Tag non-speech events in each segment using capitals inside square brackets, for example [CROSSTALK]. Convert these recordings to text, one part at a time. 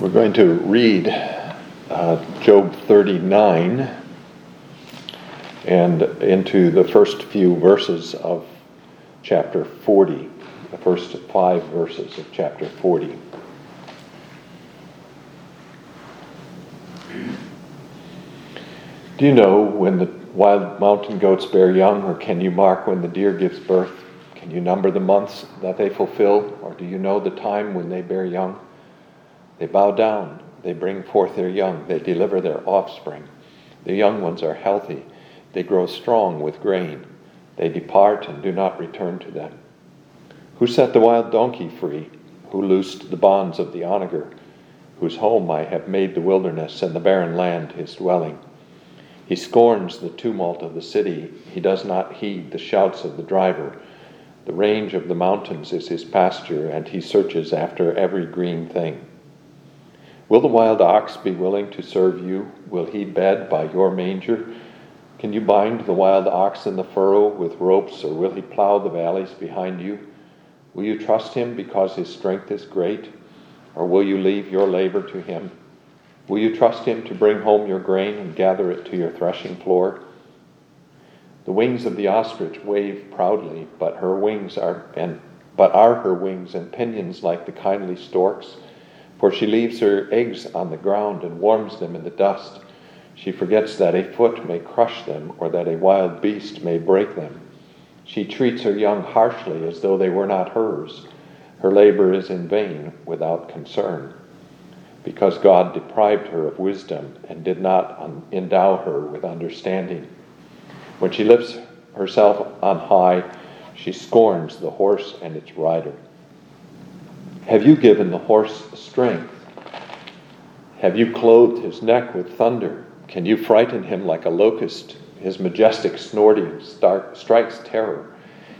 We're going to read uh, Job 39 and into the first few verses of chapter 40, the first five verses of chapter 40. Do you know when the wild mountain goats bear young, or can you mark when the deer gives birth? Can you number the months that they fulfill, or do you know the time when they bear young? They bow down, they bring forth their young, they deliver their offspring. The young ones are healthy, they grow strong with grain. They depart and do not return to them. Who set the wild donkey free? Who loosed the bonds of the onager? Whose home I have made the wilderness and the barren land his dwelling. He scorns the tumult of the city. He does not heed the shouts of the driver. The range of the mountains is his pasture, and he searches after every green thing. Will the wild ox be willing to serve you? Will he bed by your manger? Can you bind the wild ox in the furrow with ropes, or will he plow the valleys behind you? Will you trust him because his strength is great, or will you leave your labor to him? Will you trust him to bring home your grain and gather it to your threshing floor? The wings of the ostrich wave proudly, but her wings are and but are her wings and pinions like the kindly stork's? For she leaves her eggs on the ground and warms them in the dust. She forgets that a foot may crush them, or that a wild beast may break them. She treats her young harshly as though they were not hers. Her labor is in vain, without concern, because God deprived her of wisdom and did not endow her with understanding. When she lifts herself on high, she scorns the horse and its rider. Have you given the horse strength? Have you clothed his neck with thunder? Can you frighten him like a locust? His majestic snorting strikes terror.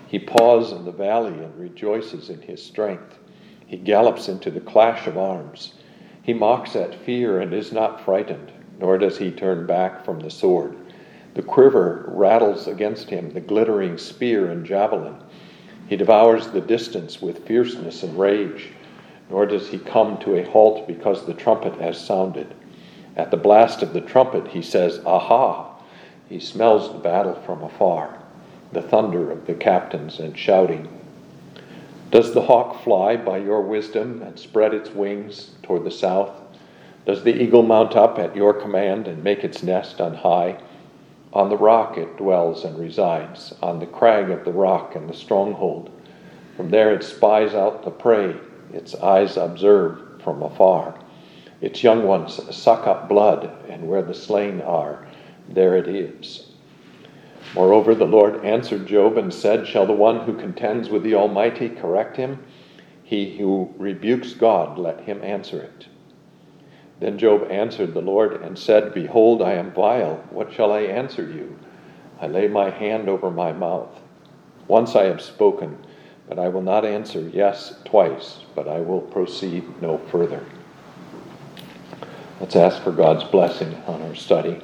He paws in the valley and rejoices in his strength. He gallops into the clash of arms. He mocks at fear and is not frightened, nor does he turn back from the sword. The quiver rattles against him, the glittering spear and javelin. He devours the distance with fierceness and rage nor does he come to a halt because the trumpet has sounded. At the blast of the trumpet, he says, Aha! He smells the battle from afar, the thunder of the captains and shouting. Does the hawk fly by your wisdom and spread its wings toward the south? Does the eagle mount up at your command and make its nest on high? On the rock it dwells and resides, on the crag of the rock and the stronghold. From there it spies out the prey its eyes observe from afar. Its young ones suck up blood, and where the slain are, there it is. Moreover, the Lord answered Job and said, Shall the one who contends with the Almighty correct him? He who rebukes God, let him answer it. Then Job answered the Lord and said, Behold, I am vile. What shall I answer you? I lay my hand over my mouth. Once I have spoken but I will not answer yes twice, but I will proceed no further. Let's ask for God's blessing on our study.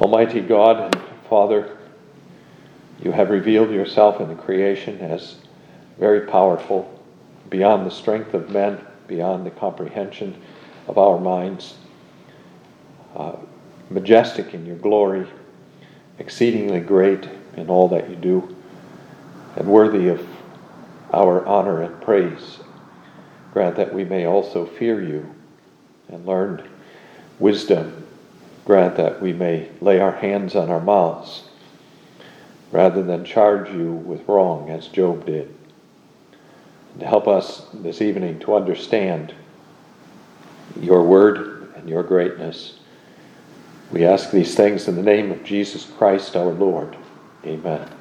Almighty God and Father, you have revealed yourself in the creation as very powerful, beyond the strength of men, beyond the comprehension of our minds, uh, majestic in your glory, exceedingly great in all that you do and worthy of our honor and praise. Grant that we may also fear you and learn wisdom. Grant that we may lay our hands on our mouths rather than charge you with wrong as Job did. And help us this evening to understand your word and your greatness. We ask these things in the name of Jesus Christ our Lord. Amen.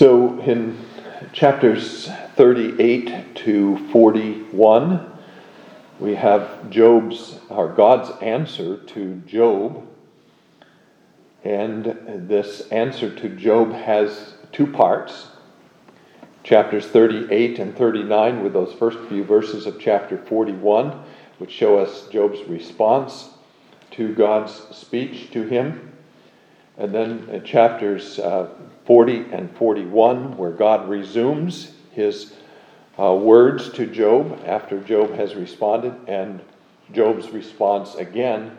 So in chapters 38 to 41, we have Job's or God's answer to Job. And this answer to Job has two parts. Chapters 38 and 39, with those first few verses of chapter 41, which show us Job's response to God's speech to him. And then chapters uh, 40 and 41, where God resumes his uh, words to Job after Job has responded, and Job's response again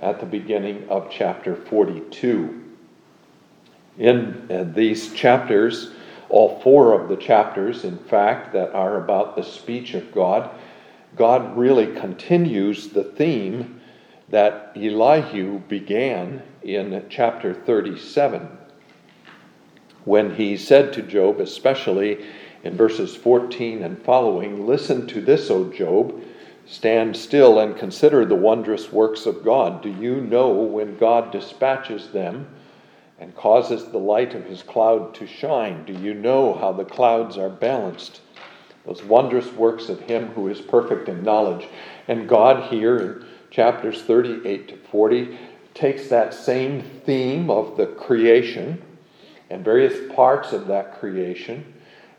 at the beginning of chapter 42. In uh, these chapters, all four of the chapters, in fact, that are about the speech of God, God really continues the theme that Elihu began in chapter 37 when he said to Job, especially in verses 14 and following, Listen to this, O Job. Stand still and consider the wondrous works of God. Do you know when God dispatches them and causes the light of his cloud to shine? Do you know how the clouds are balanced? Those wondrous works of him who is perfect in knowledge. And God, here in chapters 38 to 40, takes that same theme of the creation and various parts of that creation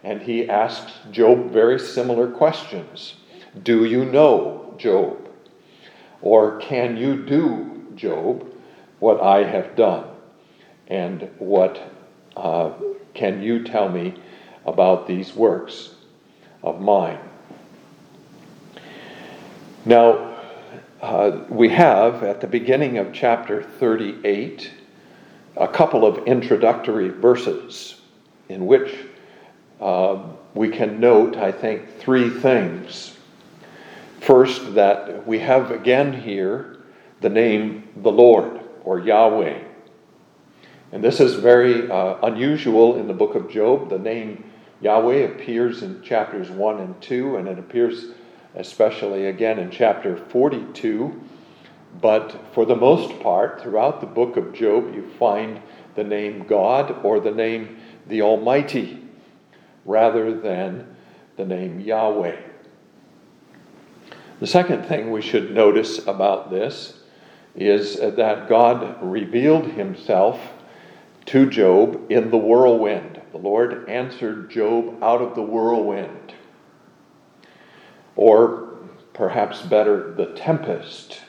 and he asks Job very similar questions. Do you know, Job? Or can you do, Job, what I have done? And what uh, can you tell me about these works of mine? Now, uh, we have at the beginning of chapter 38 a couple of introductory verses in which uh, we can note, I think, three things. First, that we have again here the name the Lord or Yahweh. And this is very uh, unusual in the book of Job. The name Yahweh appears in chapters 1 and 2, and it appears especially again in chapter 42. But for the most part, throughout the book of Job, you find the name God or the name the Almighty rather than the name Yahweh. The second thing we should notice about this is that God revealed himself to Job in the whirlwind. The Lord answered Job out of the whirlwind. Or perhaps better, the tempest.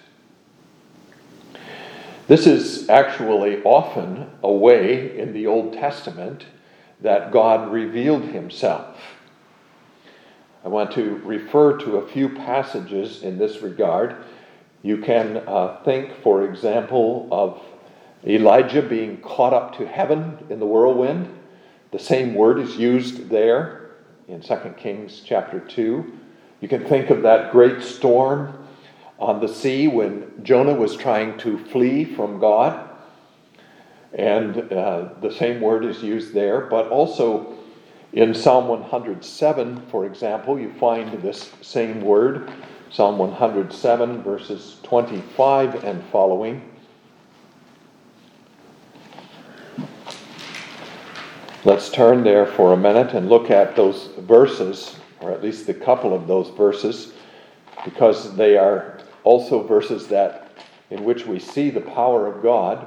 This is actually often a way in the Old Testament that God revealed himself. I want to refer to a few passages in this regard. You can uh, think, for example, of Elijah being caught up to heaven in the whirlwind. The same word is used there in 2 Kings chapter 2. You can think of that great storm on the sea when Jonah was trying to flee from God. And uh, the same word is used there, but also in Psalm 107, for example, you find this same word, Psalm 107, verses 25 and following. Let's turn there for a minute and look at those verses, or at least a couple of those verses, because they are also verses that in which we see the power of God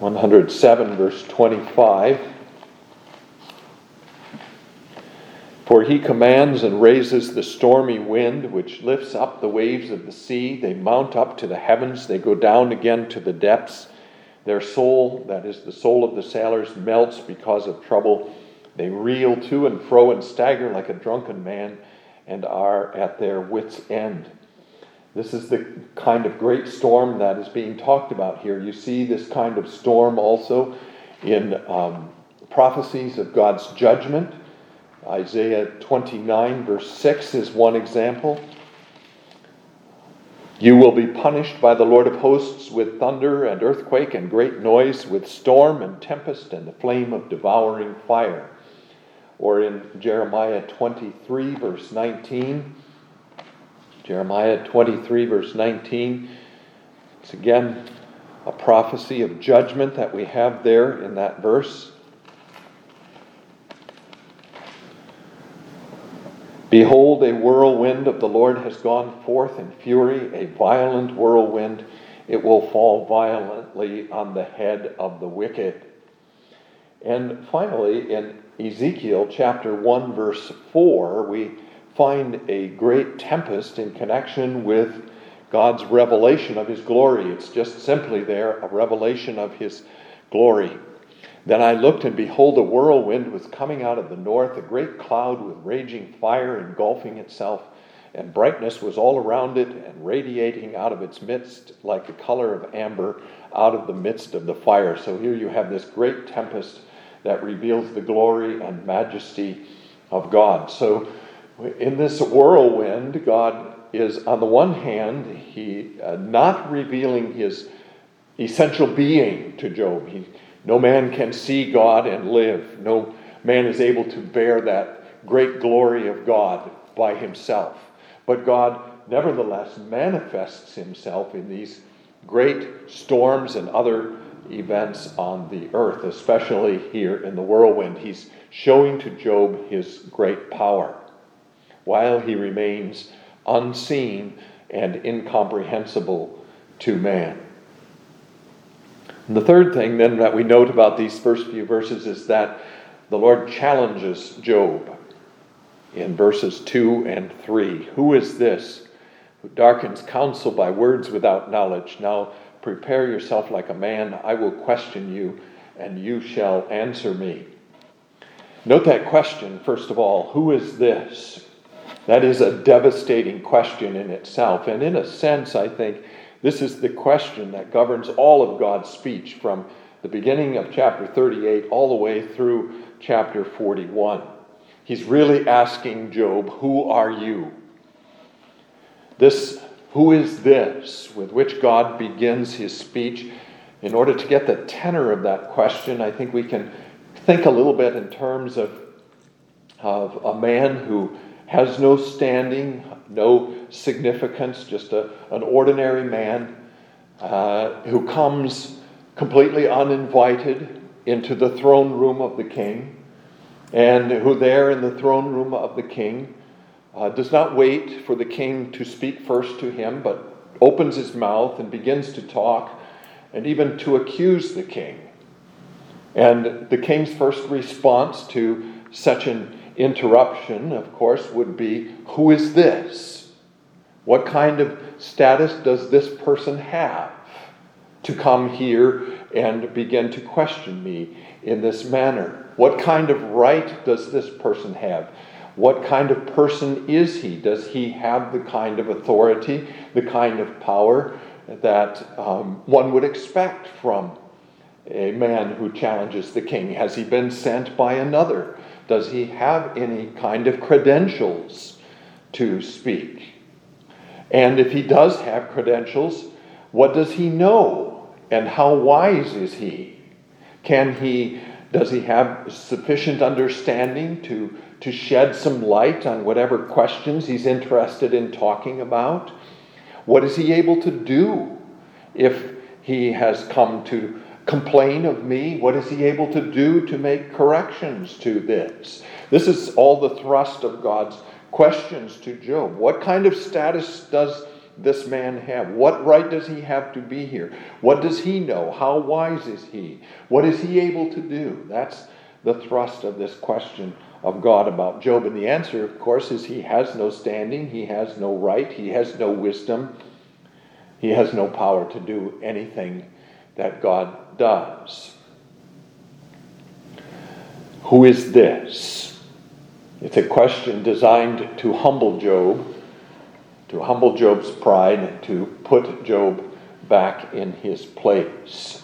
107, verse 25. For he commands and raises the stormy wind, which lifts up the waves of the sea. They mount up to the heavens, they go down again to the depths. Their soul, that is the soul of the sailors, melts because of trouble. They reel to and fro and stagger like a drunken man and are at their wits' end. This is the kind of great storm that is being talked about here. You see this kind of storm also in um, prophecies of God's judgment. Isaiah 29, verse 6 is one example. You will be punished by the Lord of hosts with thunder and earthquake and great noise, with storm and tempest and the flame of devouring fire. Or in Jeremiah 23, verse 19, Jeremiah 23, verse 19. It's again a prophecy of judgment that we have there in that verse. Behold, a whirlwind of the Lord has gone forth in fury, a violent whirlwind. It will fall violently on the head of the wicked. And finally, in Ezekiel chapter 1, verse 4, we find a great tempest in connection with God's revelation of his glory. It's just simply there, a revelation of his glory. Then I looked, and behold, a whirlwind was coming out of the north, a great cloud with raging fire engulfing itself, and brightness was all around it, and radiating out of its midst like the color of amber out of the midst of the fire. So here you have this great tempest that reveals the glory and majesty of God. So in this whirlwind, God is, on the one hand, he uh, not revealing his essential being to Job. He, no man can see God and live. No man is able to bear that great glory of God by himself. But God, nevertheless, manifests himself in these great storms and other events on the earth, especially here in the whirlwind. He's showing to Job his great power while he remains unseen and incomprehensible to man. And the third thing, then, that we note about these first few verses is that the Lord challenges Job in verses 2 and 3. Who is this who darkens counsel by words without knowledge? Now prepare yourself like a man. I will question you, and you shall answer me. Note that question, first of all. Who is this? That is a devastating question in itself. And in a sense, I think this is the question that governs all of God's speech from the beginning of chapter 38 all the way through chapter 41. He's really asking Job, Who are you? This, who is this, with which God begins his speech. In order to get the tenor of that question, I think we can think a little bit in terms of, of a man who has no standing, no significance, just a, an ordinary man uh, who comes completely uninvited into the throne room of the king, and who there in the throne room of the king uh, does not wait for the king to speak first to him, but opens his mouth and begins to talk and even to accuse the king. And the king's first response to such an interruption, of course, would be Who is this? What kind of status does this person have to come here and begin to question me in this manner? What kind of right does this person have? What kind of person is he? Does he have the kind of authority, the kind of power that um, one would expect from a man who challenges the king? Has he been sent by another? Does he have any kind of credentials to speak? And if he does have credentials, what does he know? And how wise is he? Can he, does he have sufficient understanding to, to shed some light on whatever questions he's interested in talking about? What is he able to do if he has come to complain of me? What is he able to do to make corrections to this? This is all the thrust of God's questions to Job. What kind of status does this man have? What right does he have to be here? What does he know? How wise is he? What is he able to do? That's the thrust of this question of God about Job. And the answer, of course, is he has no standing, he has no right, he has no wisdom, he has no power to do anything that God does. Who is this? It's a question designed to humble Job, to humble Job's pride, to put Job back in his place.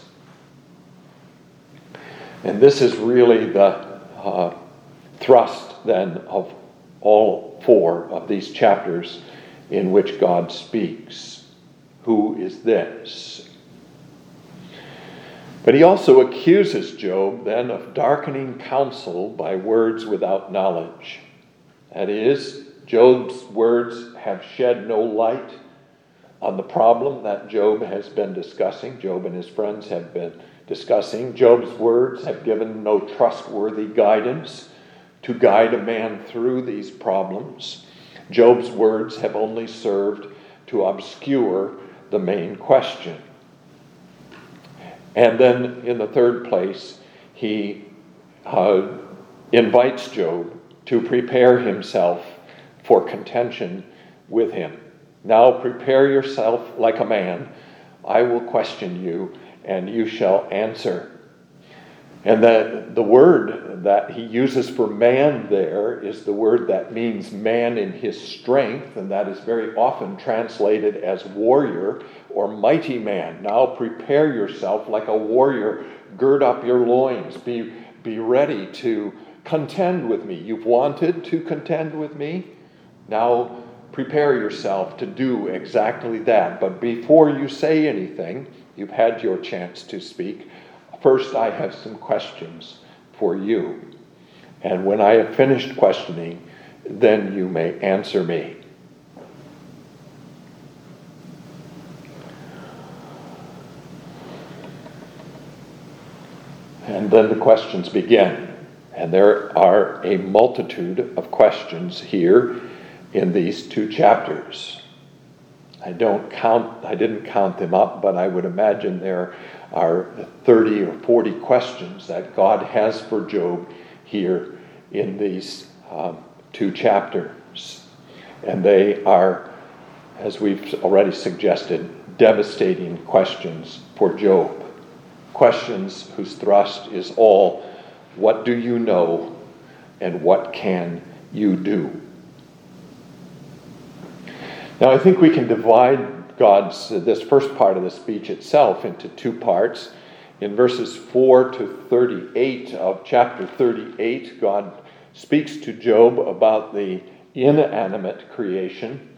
And this is really the uh, thrust then of all four of these chapters in which God speaks. Who is this? But he also accuses Job then of darkening counsel by words without knowledge. That is, Job's words have shed no light on the problem that Job has been discussing, Job and his friends have been discussing. Job's words have given no trustworthy guidance to guide a man through these problems. Job's words have only served to obscure the main question. And then in the third place, he uh, invites Job to prepare himself for contention with him. Now prepare yourself like a man. I will question you, and you shall answer. And that the word that he uses for man there is the word that means man in his strength, and that is very often translated as warrior or mighty man. Now prepare yourself like a warrior, gird up your loins, be, be ready to contend with me. You've wanted to contend with me. Now prepare yourself to do exactly that. But before you say anything, you've had your chance to speak. First, I have some questions for you. And when I have finished questioning, then you may answer me. And then the questions begin. And there are a multitude of questions here in these two chapters. I don't count, I didn't count them up, but I would imagine there are 30 or 40 questions that God has for Job here in these um, two chapters. And they are, as we've already suggested, devastating questions for Job. Questions whose thrust is all what do you know and what can you do? Now, I think we can divide God's, this first part of the speech itself into two parts. In verses 4 to 38 of chapter 38, God speaks to Job about the inanimate creation.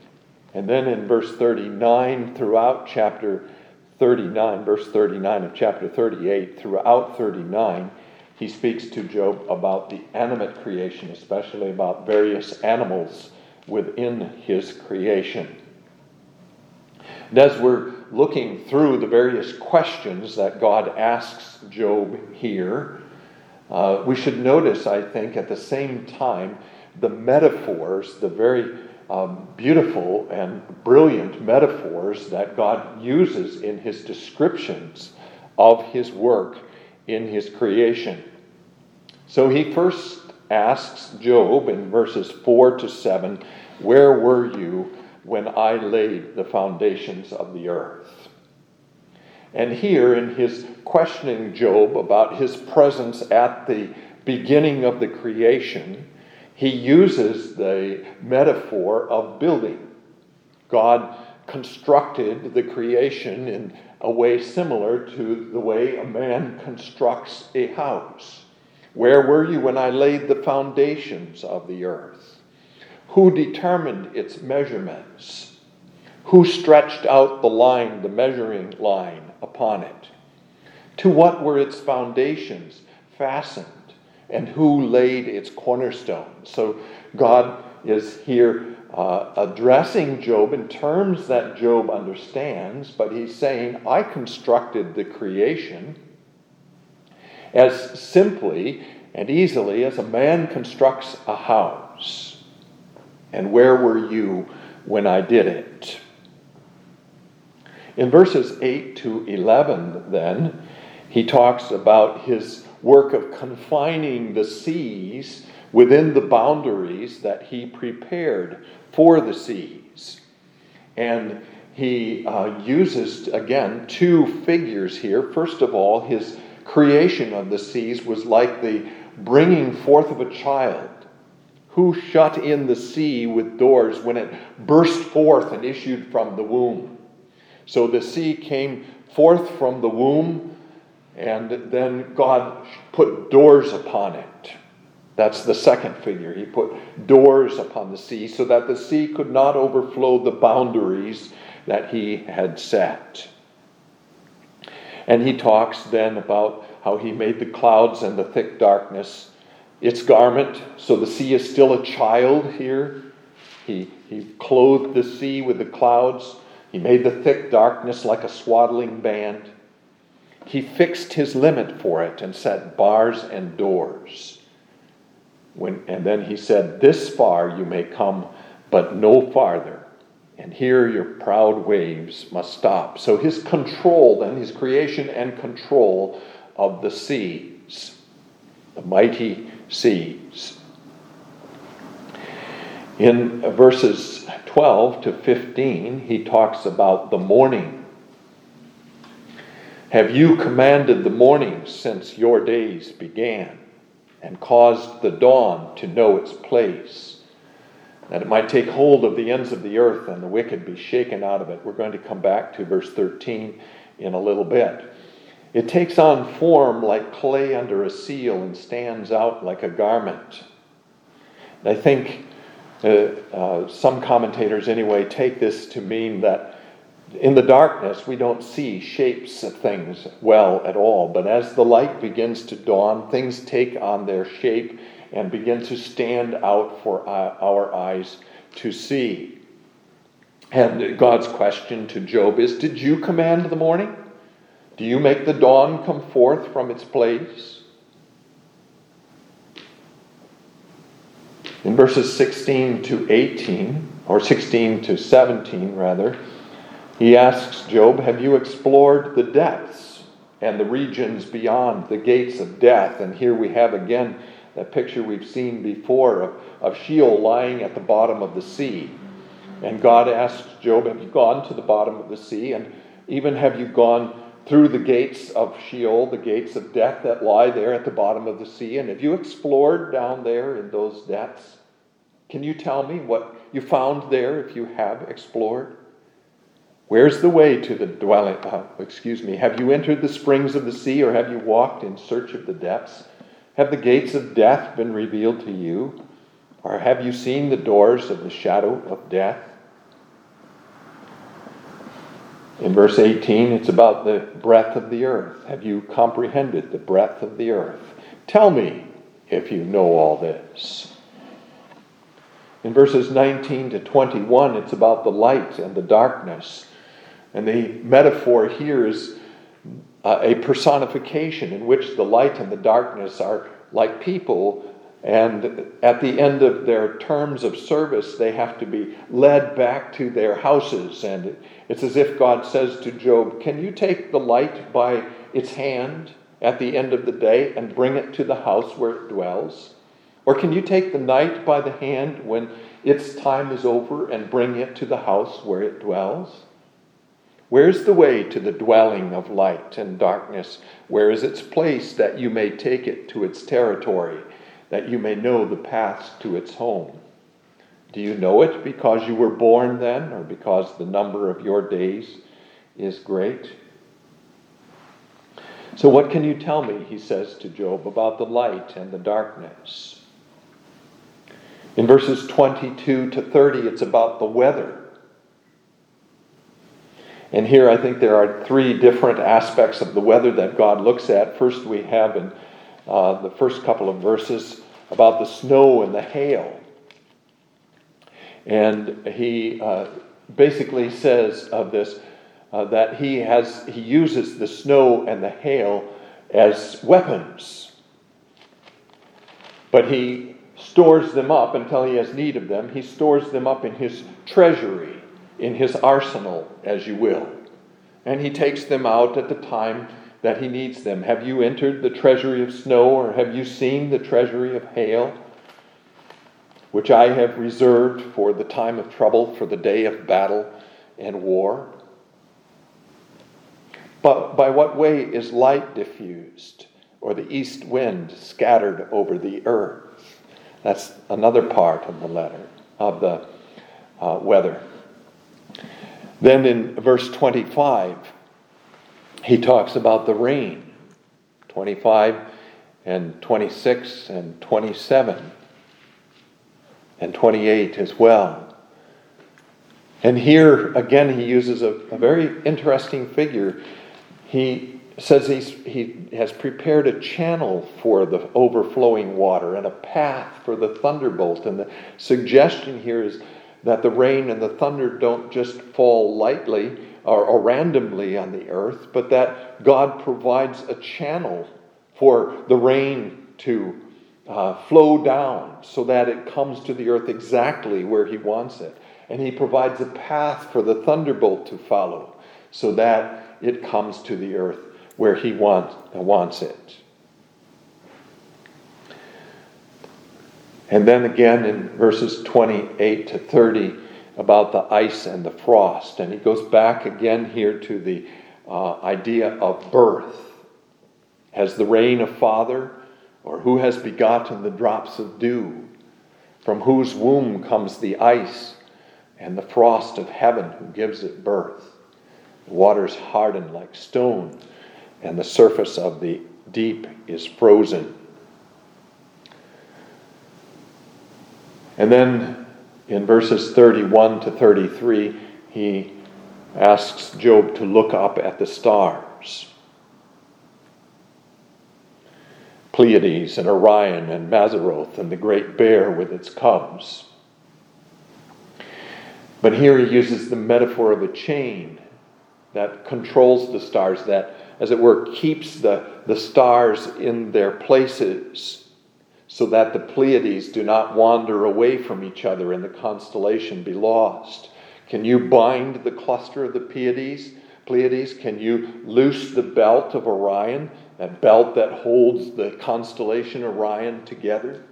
And then in verse 39, throughout chapter 39, verse 39 of chapter 38, throughout 39, he speaks to Job about the animate creation, especially about various animals within his creation. And as we're looking through the various questions that God asks Job here, uh, we should notice, I think, at the same time, the metaphors, the very um, beautiful and brilliant metaphors that God uses in his descriptions of his work in his creation. So he first asks Job in verses 4 to 7 Where were you when I laid the foundations of the earth? And here, in his questioning Job about his presence at the beginning of the creation, he uses the metaphor of building. God constructed the creation in a way similar to the way a man constructs a house. Where were you when I laid the foundations of the earth? Who determined its measurements? Who stretched out the line, the measuring line upon it? To what were its foundations fastened? And who laid its cornerstone. So God is here uh, addressing Job in terms that Job understands, but he's saying, I constructed the creation as simply and easily as a man constructs a house. And where were you when I did it? In verses 8 to 11, then, he talks about his work of confining the seas within the boundaries that he prepared for the seas. And he uh, uses, again, two figures here. First of all, his creation of the seas was like the bringing forth of a child. Who shut in the sea with doors when it burst forth and issued from the womb? So the sea came forth from the womb, and then God put doors upon it. That's the second figure. He put doors upon the sea so that the sea could not overflow the boundaries that he had set. And he talks then about how he made the clouds and the thick darkness its garment. So the sea is still a child here. He, he clothed the sea with the clouds. He made the thick darkness like a swaddling band. He fixed his limit for it and set bars and doors. When, and then he said, This far you may come, but no farther and here your proud waves must stop. So his control, then, his creation and control of the seas, the mighty seas. In verses 12 to 15, he talks about the morning. Have you commanded the morning since your days began, and caused the dawn to know its place, that it might take hold of the ends of the earth and the wicked be shaken out of it? We're going to come back to verse 13 in a little bit. It takes on form like clay under a seal and stands out like a garment. I think uh, uh, some commentators, anyway, take this to mean that in the darkness we don't see shapes of things well at all, but as the light begins to dawn, things take on their shape and begin to stand out for uh, our eyes to see. And God's question to Job is Did you command the morning? Do you make the dawn come forth from its place? In verses 16 to 18, or 16 to 17 rather, he asks Job, Have you explored the depths and the regions beyond the gates of death? And here we have again that picture we've seen before of, of Sheol lying at the bottom of the sea. And God asks Job, Have you gone to the bottom of the sea? And even have you gone through the gates of Sheol, the gates of death that lie there at the bottom of the sea. And have you explored down there in those depths? Can you tell me what you found there if you have explored? Where's the way to the dwelling? Uh, excuse me. Have you entered the springs of the sea or have you walked in search of the depths? Have the gates of death been revealed to you? Or have you seen the doors of the shadow of death? In verse 18, it's about the breadth of the earth. Have you comprehended the breadth of the earth? Tell me if you know all this. In verses 19 to 21, it's about the light and the darkness. And the metaphor here is uh, a personification in which the light and the darkness are like people and at the end of their terms of service, they have to be led back to their houses. And it's as if God says to Job, Can you take the light by its hand at the end of the day and bring it to the house where it dwells? Or can you take the night by the hand when its time is over and bring it to the house where it dwells? Where's the way to the dwelling of light and darkness? Where is its place that you may take it to its territory? That you may know the paths to its home. Do you know it because you were born then, or because the number of your days is great? So, what can you tell me, he says to Job, about the light and the darkness? In verses 22 to 30, it's about the weather. And here I think there are three different aspects of the weather that God looks at. First, we have in uh, the first couple of verses about the snow and the hail. And he uh, basically says of this uh, that he has he uses the snow and the hail as weapons, but he stores them up until he has need of them. He stores them up in his treasury, in his arsenal, as you will, and he takes them out at the time that he needs them. Have you entered the treasury of snow, or have you seen the treasury of hail, which I have reserved for the time of trouble, for the day of battle and war? But by what way is light diffused, or the east wind scattered over the earth? That's another part of the letter, of the uh, weather. Then in verse 25, he talks about the rain 25 and 26 and 27 and 28 as well. And here again, he uses a, a very interesting figure. He says he's, he has prepared a channel for the overflowing water and a path for the thunderbolt. And the suggestion here is that the rain and the thunder don't just fall lightly, or, or randomly on the earth, but that God provides a channel for the rain to uh, flow down so that it comes to the earth exactly where He wants it. And He provides a path for the thunderbolt to follow so that it comes to the earth where He want, wants it. And then again in verses 28 to 30, about the ice and the frost. And he goes back again here to the uh, idea of birth. Has the rain a father? Or who has begotten the drops of dew? From whose womb comes the ice and the frost of heaven who gives it birth? The waters harden like stone, and the surface of the deep is frozen. And then in verses 31 to 33, he asks Job to look up at the stars Pleiades and Orion and Mazzaroth and the great bear with its cubs. But here he uses the metaphor of a chain that controls the stars, that, as it were, keeps the, the stars in their places so that the Pleiades do not wander away from each other and the constellation be lost. Can you bind the cluster of the Pleiades? Pleiades? Can you loose the belt of Orion, that belt that holds the constellation Orion together?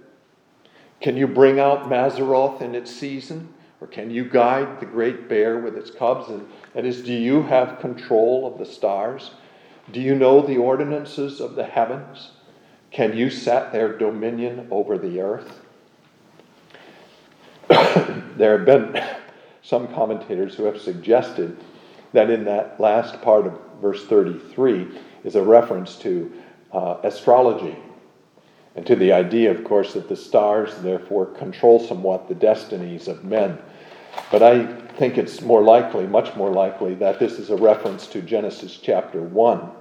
Can you bring out Mazzaroth in its season? Or can you guide the great bear with its cubs? And that is, do you have control of the stars? Do you know the ordinances of the heavens? Can you set their dominion over the earth? [COUGHS] there have been [COUGHS] some commentators who have suggested that in that last part of verse 33 is a reference to uh, astrology and to the idea, of course, that the stars therefore control somewhat the destinies of men. But I think it's more likely, much more likely, that this is a reference to Genesis chapter 1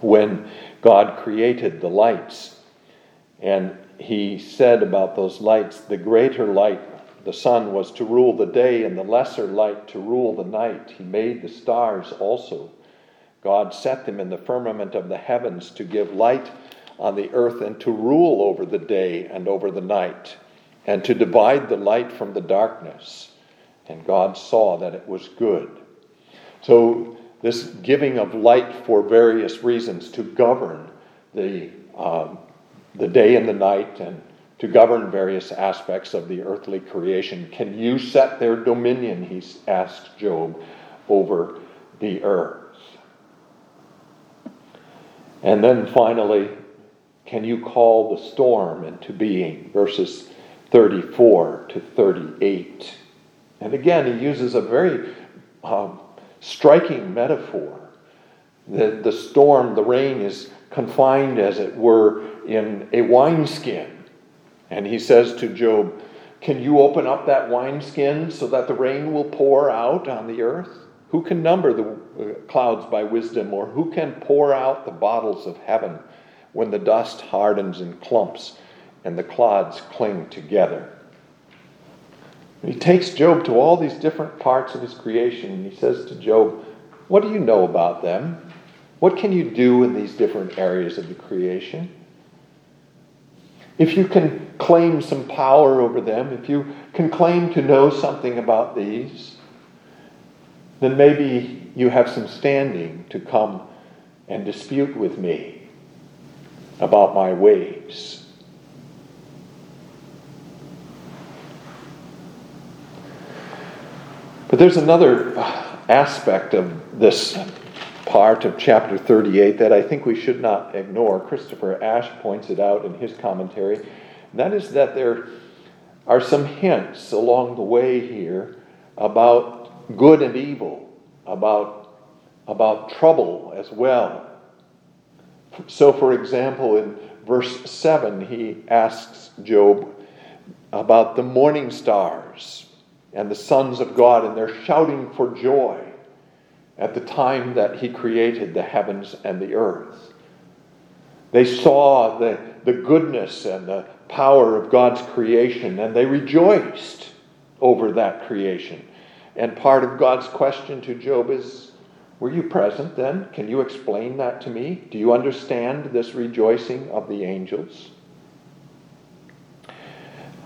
when God created the lights. And he said about those lights, the greater light, the sun, was to rule the day, and the lesser light to rule the night. He made the stars also. God set them in the firmament of the heavens to give light on the earth and to rule over the day and over the night, and to divide the light from the darkness. And God saw that it was good. So this giving of light for various reasons to govern the, um, the day and the night and to govern various aspects of the earthly creation. Can you set their dominion, he asks Job, over the earth? And then finally, can you call the storm into being? Verses 34 to 38. And again, he uses a very um, striking metaphor. The, the storm, the rain is confined, as it were, in a wineskin. And he says to Job, Can you open up that wineskin so that the rain will pour out on the earth? Who can number the uh, clouds by wisdom, or who can pour out the bottles of heaven when the dust hardens in clumps and the clods cling together? He takes Job to all these different parts of his creation and he says to Job, What do you know about them? What can you do in these different areas of the creation? If you can claim some power over them, if you can claim to know something about these, then maybe you have some standing to come and dispute with me about my ways. But there's another uh, aspect of this part of chapter 38 that I think we should not ignore. Christopher Ash points it out in his commentary. That is that there are some hints along the way here about good and evil, about, about trouble as well. So, for example, in verse 7, he asks Job about the morning stars and the sons of God, and they're shouting for joy at the time that He created the heavens and the earth. They saw the, the goodness and the power of God's creation, and they rejoiced over that creation. And part of God's question to Job is Were you present then? Can you explain that to me? Do you understand this rejoicing of the angels?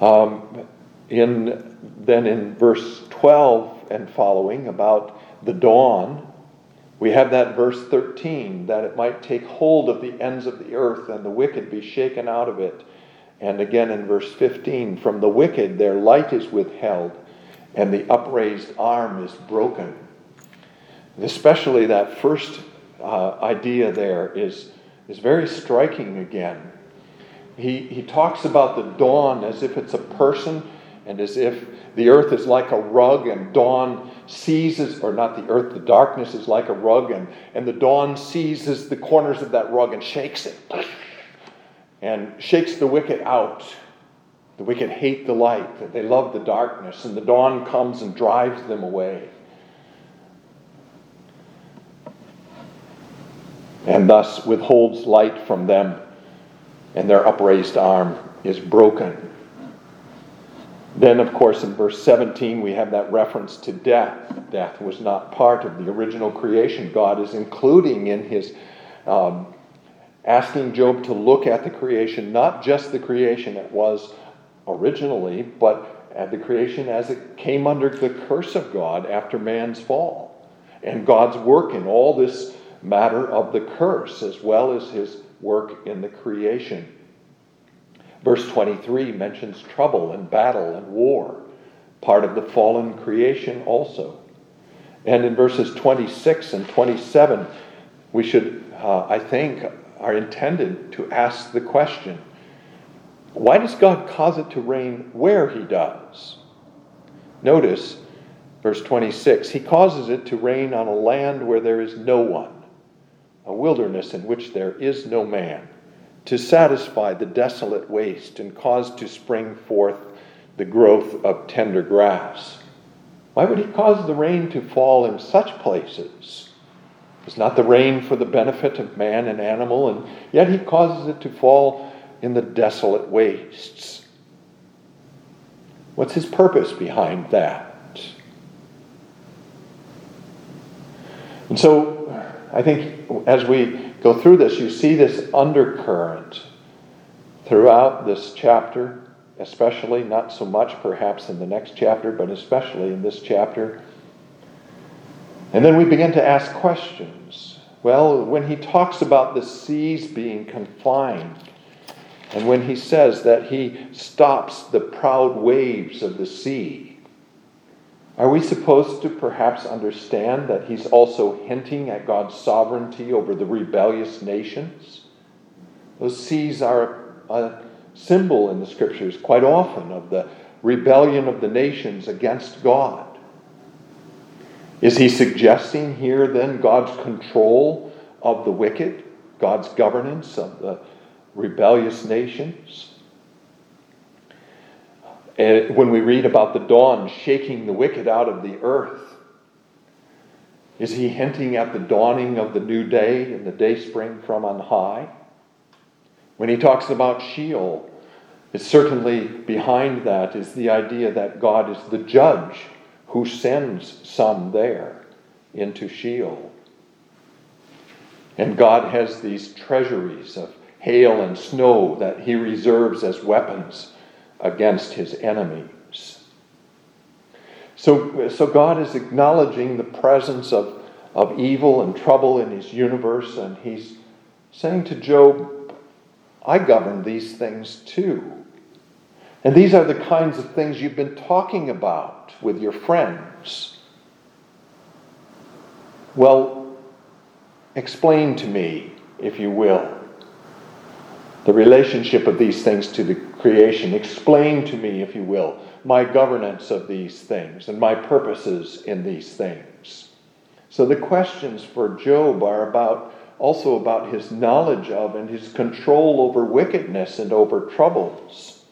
Um, in, then in verse 12 and following about the dawn, we have that verse 13 that it might take hold of the ends of the earth and the wicked be shaken out of it. And again in verse 15, from the wicked their light is withheld, and the upraised arm is broken. Especially that first uh, idea there is, is very striking again. He, he talks about the dawn as if it's a person and as if the earth is like a rug and dawn seizes, or not the earth, the darkness is like a rug, and, and the dawn seizes the corners of that rug and shakes it, and shakes the wicked out. The wicked hate the light, they love the darkness, and the dawn comes and drives them away. And thus withholds light from them, and their upraised arm is broken. Then, of course, in verse 17, we have that reference to death. Death was not part of the original creation. God is including in his um, asking Job to look at the creation, not just the creation that was originally, but at the creation as it came under the curse of God after man's fall. And God's work in all this matter of the curse, as well as his work in the creation. Verse 23 mentions trouble and battle and war, part of the fallen creation also. And in verses 26 and 27, we should, uh, I think, are intended to ask the question why does God cause it to rain where He does? Notice verse 26 He causes it to rain on a land where there is no one, a wilderness in which there is no man to satisfy the desolate waste and cause to spring forth the growth of tender grass. Why would he cause the rain to fall in such places? Is not the rain for the benefit of man and animal, and yet he causes it to fall in the desolate wastes. What's his purpose behind that? And so I think as we go through this, you see this undercurrent throughout this chapter, especially, not so much perhaps in the next chapter, but especially in this chapter. And then we begin to ask questions. Well, when he talks about the seas being confined, and when he says that he stops the proud waves of the sea, are we supposed to perhaps understand that he's also hinting at God's sovereignty over the rebellious nations? Those seas are a symbol in the scriptures quite often of the rebellion of the nations against God. Is he suggesting here then God's control of the wicked, God's governance of the rebellious nations? And when we read about the dawn shaking the wicked out of the earth, is he hinting at the dawning of the new day and the day spring from on high? When he talks about Sheol, it's certainly behind that is the idea that God is the judge who sends some there into Sheol. And God has these treasuries of hail and snow that he reserves as weapons against his enemies. So, so God is acknowledging the presence of, of evil and trouble in his universe, and he's saying to Job, I govern these things too. And these are the kinds of things you've been talking about with your friends. Well, explain to me, if you will, the relationship of these things to the creation. Explain to me, if you will, my governance of these things and my purposes in these things. So the questions for Job are about also about his knowledge of and his control over wickedness and over troubles.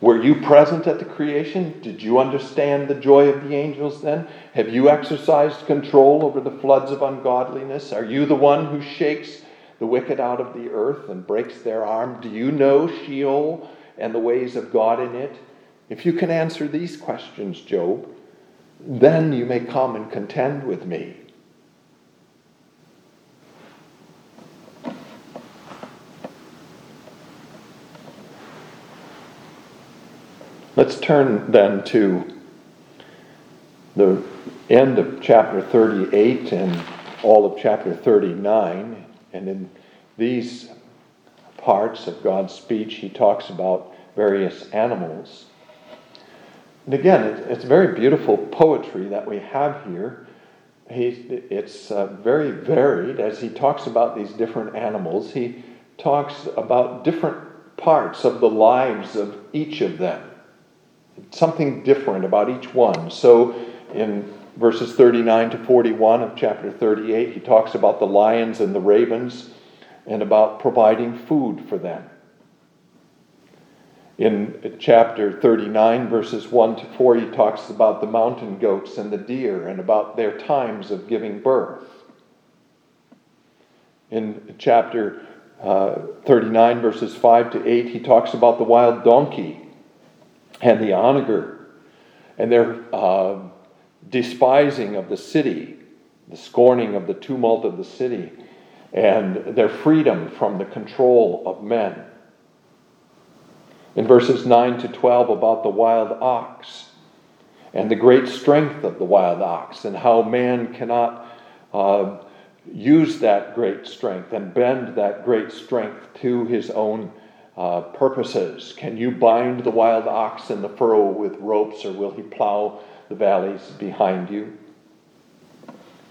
Were you present at the creation? Did you understand the joy of the angels then? Have you exercised control over the floods of ungodliness? Are you the one who shakes the wicked out of the earth and breaks their arm? Do you know Sheol and the ways of God in it? If you can answer these questions, Job, then you may come and contend with me. Let's turn then to the end of chapter 38 and all of chapter 39 and in these parts of God's speech, he talks about various animals. And again, it's very beautiful poetry that we have here. He, it's uh, very varied as he talks about these different animals. He talks about different parts of the lives of each of them, something different about each one. So in verses 39 to 41 of chapter 38, he talks about the lions and the ravens and about providing food for them. In chapter 39, verses 1 to 4, he talks about the mountain goats and the deer and about their times of giving birth. In chapter uh, 39, verses 5 to 8, he talks about the wild donkey and the onager and their uh, despising of the city, the scorning of the tumult of the city, and their freedom from the control of men. In verses 9 to 12 about the wild ox and the great strength of the wild ox and how man cannot uh, use that great strength and bend that great strength to his own uh, purposes. Can you bind the wild ox in the furrow with ropes, or will he plow the valleys behind you?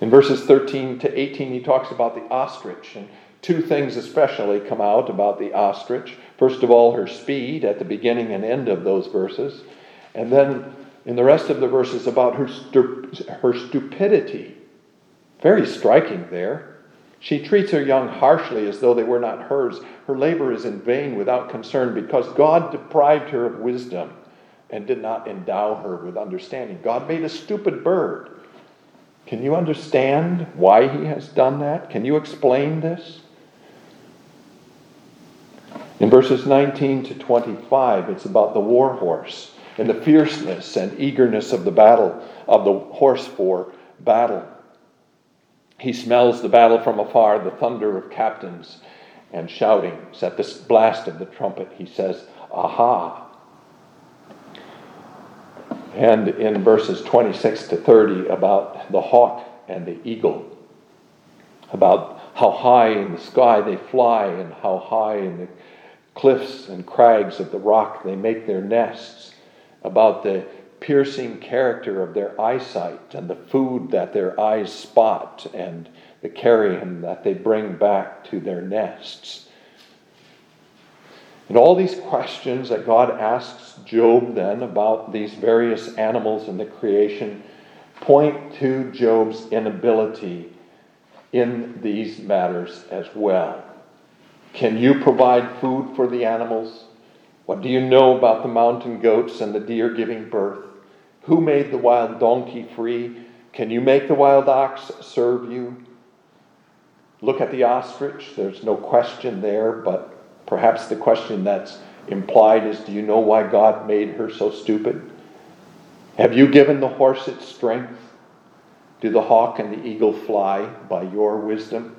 In verses 13 to 18, he talks about the ostrich, and two things especially come out about the ostrich. First of all, her speed at the beginning and end of those verses. And then in the rest of the verses about her, her stupidity. Very striking there. She treats her young harshly as though they were not hers. Her labor is in vain without concern because God deprived her of wisdom and did not endow her with understanding. God made a stupid bird. Can you understand why he has done that? Can you explain this? In verses 19 to 25, it's about the war horse and the fierceness and eagerness of the battle, of the horse for battle. He smells the battle from afar, the thunder of captains and shoutings. At the blast of the trumpet, he says, Aha! And in verses 26 to 30, about the hawk and the eagle, about how high in the sky they fly and how high in the cliffs and crags of the rock they make their nests, about the piercing character of their eyesight and the food that their eyes spot and the carrion that they bring back to their nests. And all these questions that God asks Job then about these various animals in the creation point to Job's inability in these matters as well. Can you provide food for the animals? What do you know about the mountain goats and the deer giving birth? Who made the wild donkey free? Can you make the wild ox serve you? Look at the ostrich. There's no question there, but perhaps the question that's implied is do you know why God made her so stupid? Have you given the horse its strength? Do the hawk and the eagle fly by your wisdom?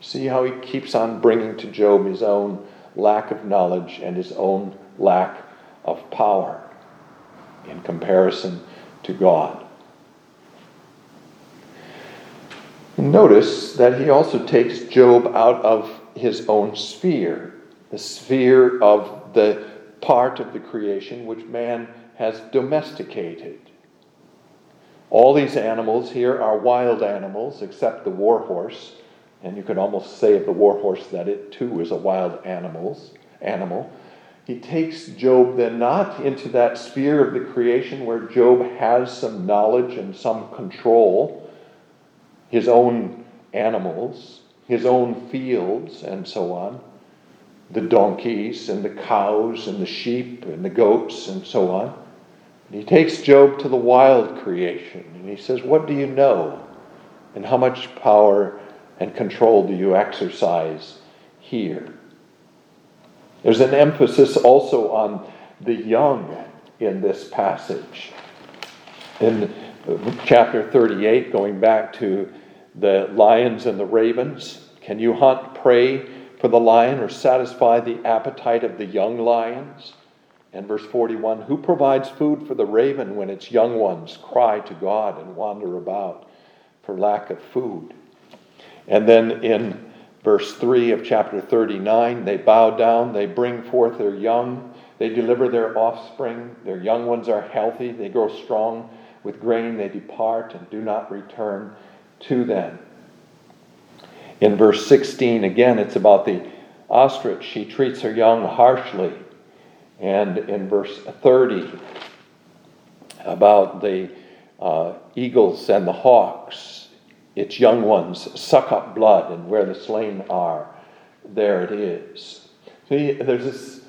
See how he keeps on bringing to Job his own lack of knowledge and his own lack of power in comparison to God. Notice that he also takes Job out of his own sphere, the sphere of the part of the creation which man has domesticated. All these animals here are wild animals, except the war horse, and you could almost say of the war horse that it too is a wild animals, animal. He takes Job then not into that sphere of the creation where Job has some knowledge and some control, his own animals, his own fields, and so on, the donkeys and the cows and the sheep and the goats and so on. And he takes Job to the wild creation and he says, What do you know? And how much power and control do you exercise here? There's an emphasis also on the young in this passage. In chapter 38, going back to the lions and the ravens, can you hunt prey for the lion or satisfy the appetite of the young lions? And verse 41 Who provides food for the raven when its young ones cry to God and wander about for lack of food? And then in verse 3 of chapter 39, they bow down, they bring forth their young, They deliver their offspring. Their young ones are healthy. They grow strong. With grain they depart and do not return to them. In verse 16, again, it's about the ostrich. She treats her young harshly. And in verse 30, about the uh, eagles and the hawks, its young ones suck up blood, and where the slain are, there it is. See, there's this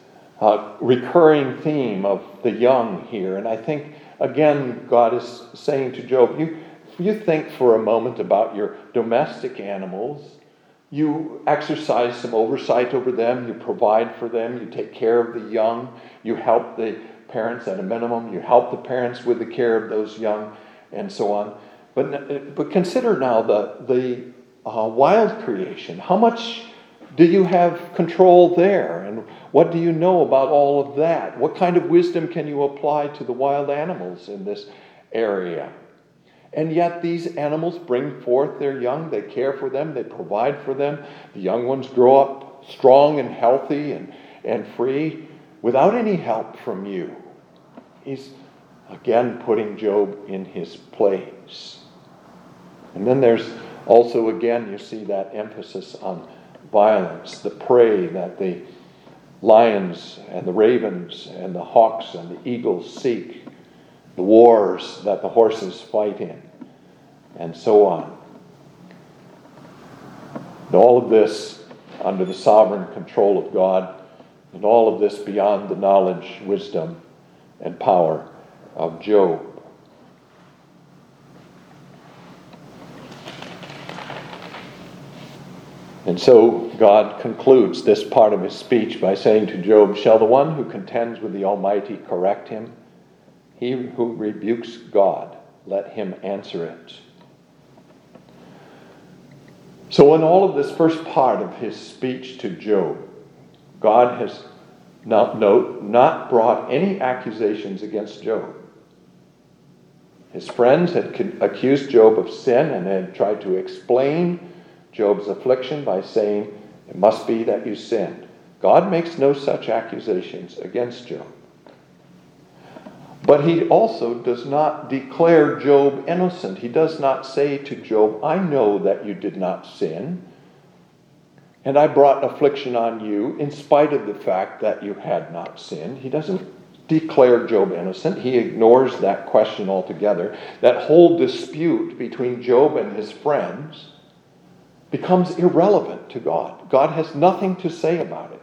uh, recurring theme of the young here, and I think, again, God is saying to Job, you, you think for a moment about your domestic animals. You exercise some oversight over them, you provide for them, you take care of the young, you help the parents at a minimum, you help the parents with the care of those young, and so on. But, but consider now the, the uh, wild creation. How much do you have control there? And what do you know about all of that? What kind of wisdom can you apply to the wild animals in this area? And yet, these animals bring forth their young. They care for them, they provide for them. The young ones grow up strong and healthy and, and free without any help from you. He's again putting Job in his place. And then there's also, again, you see that emphasis on violence, the prey that the lions and the ravens and the hawks and the eagles seek, the wars that the horses fight in and so on. And all of this under the sovereign control of God, and all of this beyond the knowledge, wisdom, and power of Job. And so God concludes this part of his speech by saying to Job, Shall the one who contends with the Almighty correct him? He who rebukes God, let him answer it. So, in all of this first part of his speech to Job, God has not, note, not brought any accusations against Job. His friends had accused Job of sin and had tried to explain Job's affliction by saying, It must be that you sinned. God makes no such accusations against Job. But he also does not declare Job innocent. He does not say to Job, I know that you did not sin, and I brought affliction on you in spite of the fact that you had not sinned. He doesn't declare Job innocent. He ignores that question altogether. That whole dispute between Job and his friends becomes irrelevant to God. God has nothing to say about it.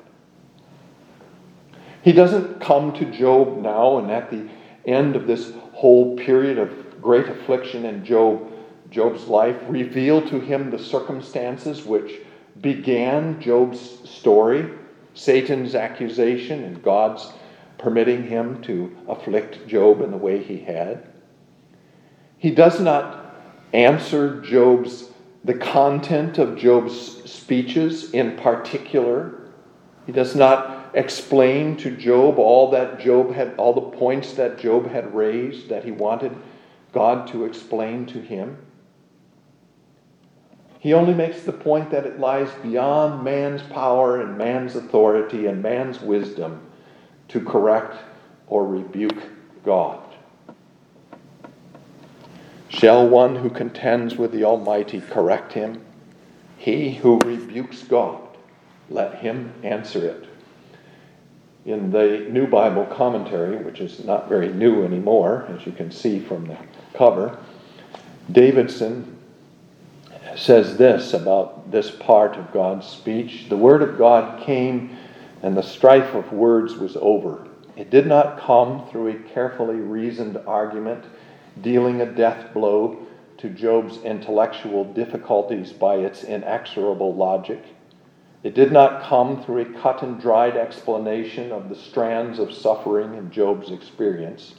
He doesn't come to Job now and at the end of this whole period of great affliction in Job, Job's life, reveal to him the circumstances which began Job's story, Satan's accusation, and God's permitting him to afflict Job in the way he had. He does not answer Job's the content of Job's speeches in particular. He does not explain to Job all that Job had, all the points that Job had raised that he wanted God to explain to him. He only makes the point that it lies beyond man's power and man's authority and man's wisdom to correct or rebuke God. Shall one who contends with the Almighty correct him? He who rebukes God, let him answer it in the New Bible Commentary, which is not very new anymore, as you can see from the cover, Davidson says this about this part of God's speech The Word of God came, and the strife of words was over. It did not come through a carefully reasoned argument, dealing a death blow to Job's intellectual difficulties by its inexorable logic. It did not come through a cut and dried explanation of the strands of suffering in Job's experience.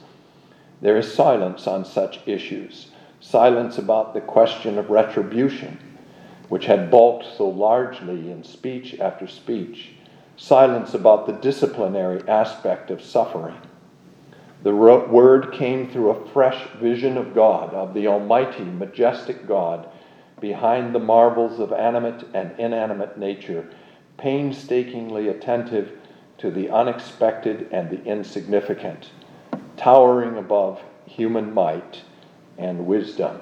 There is silence on such issues, silence about the question of retribution, which had bulked so largely in speech after speech, silence about the disciplinary aspect of suffering. The word came through a fresh vision of God, of the Almighty, majestic God behind the marvels of animate and inanimate nature, painstakingly attentive to the unexpected and the insignificant, towering above human might and wisdom.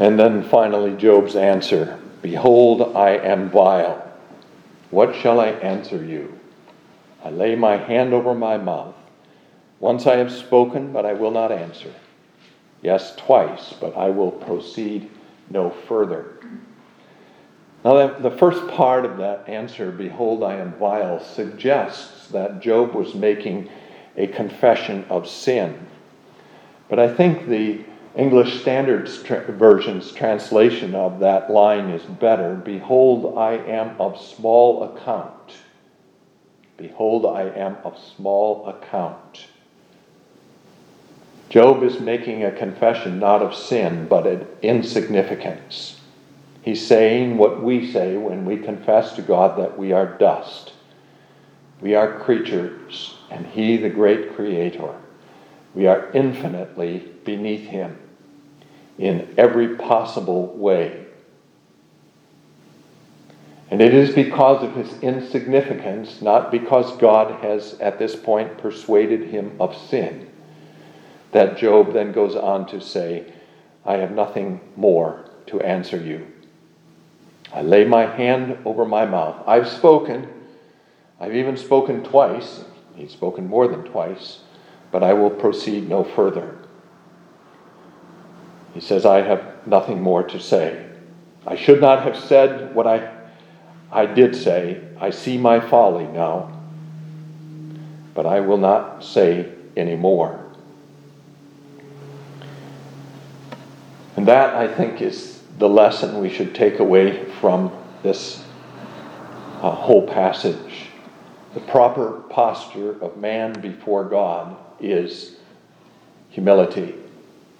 And then finally, Job's answer Behold, I am vile. What shall I answer you? I lay my hand over my mouth. Once I have spoken, but I will not answer. Yes, twice, but I will proceed no further. Now, the first part of that answer, Behold, I am vile, suggests that Job was making a confession of sin. But I think the English Standard Version's translation of that line is better. Behold, I am of small account. Behold, I am of small account. Job is making a confession not of sin, but of insignificance. He's saying what we say when we confess to God that we are dust. We are creatures, and He, the great Creator, we are infinitely beneath Him in every possible way. And it is because of his insignificance, not because God has at this point persuaded him of sin, that Job then goes on to say, I have nothing more to answer you. I lay my hand over my mouth. I've spoken. I've even spoken twice. He's spoken more than twice, but I will proceed no further. He says, I have nothing more to say. I should not have said what I, I did say. I see my folly now, but I will not say any more. And that, I think, is the lesson we should take away from this uh, whole passage. The proper posture of man before God is humility.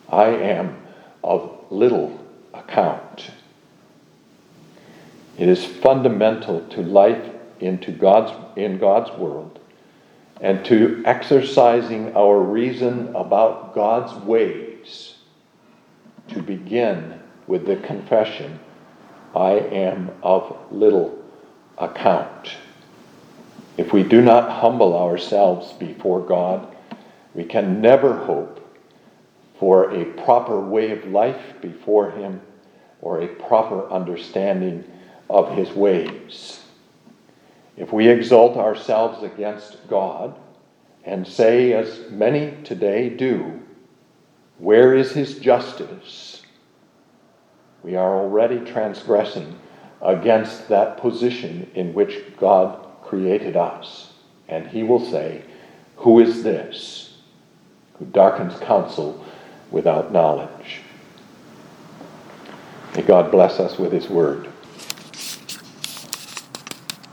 I am of little account. It is fundamental to life into God's, in God's world and to exercising our reason about God's ways to begin with the confession I am of little account. If we do not humble ourselves before God, we can never hope for a proper way of life before Him or a proper understanding of His ways. If we exalt ourselves against God and say, as many today do, Where is His justice? we are already transgressing against that position in which God created us. And He will say, Who is this who darkens counsel without knowledge. May God bless us with His word.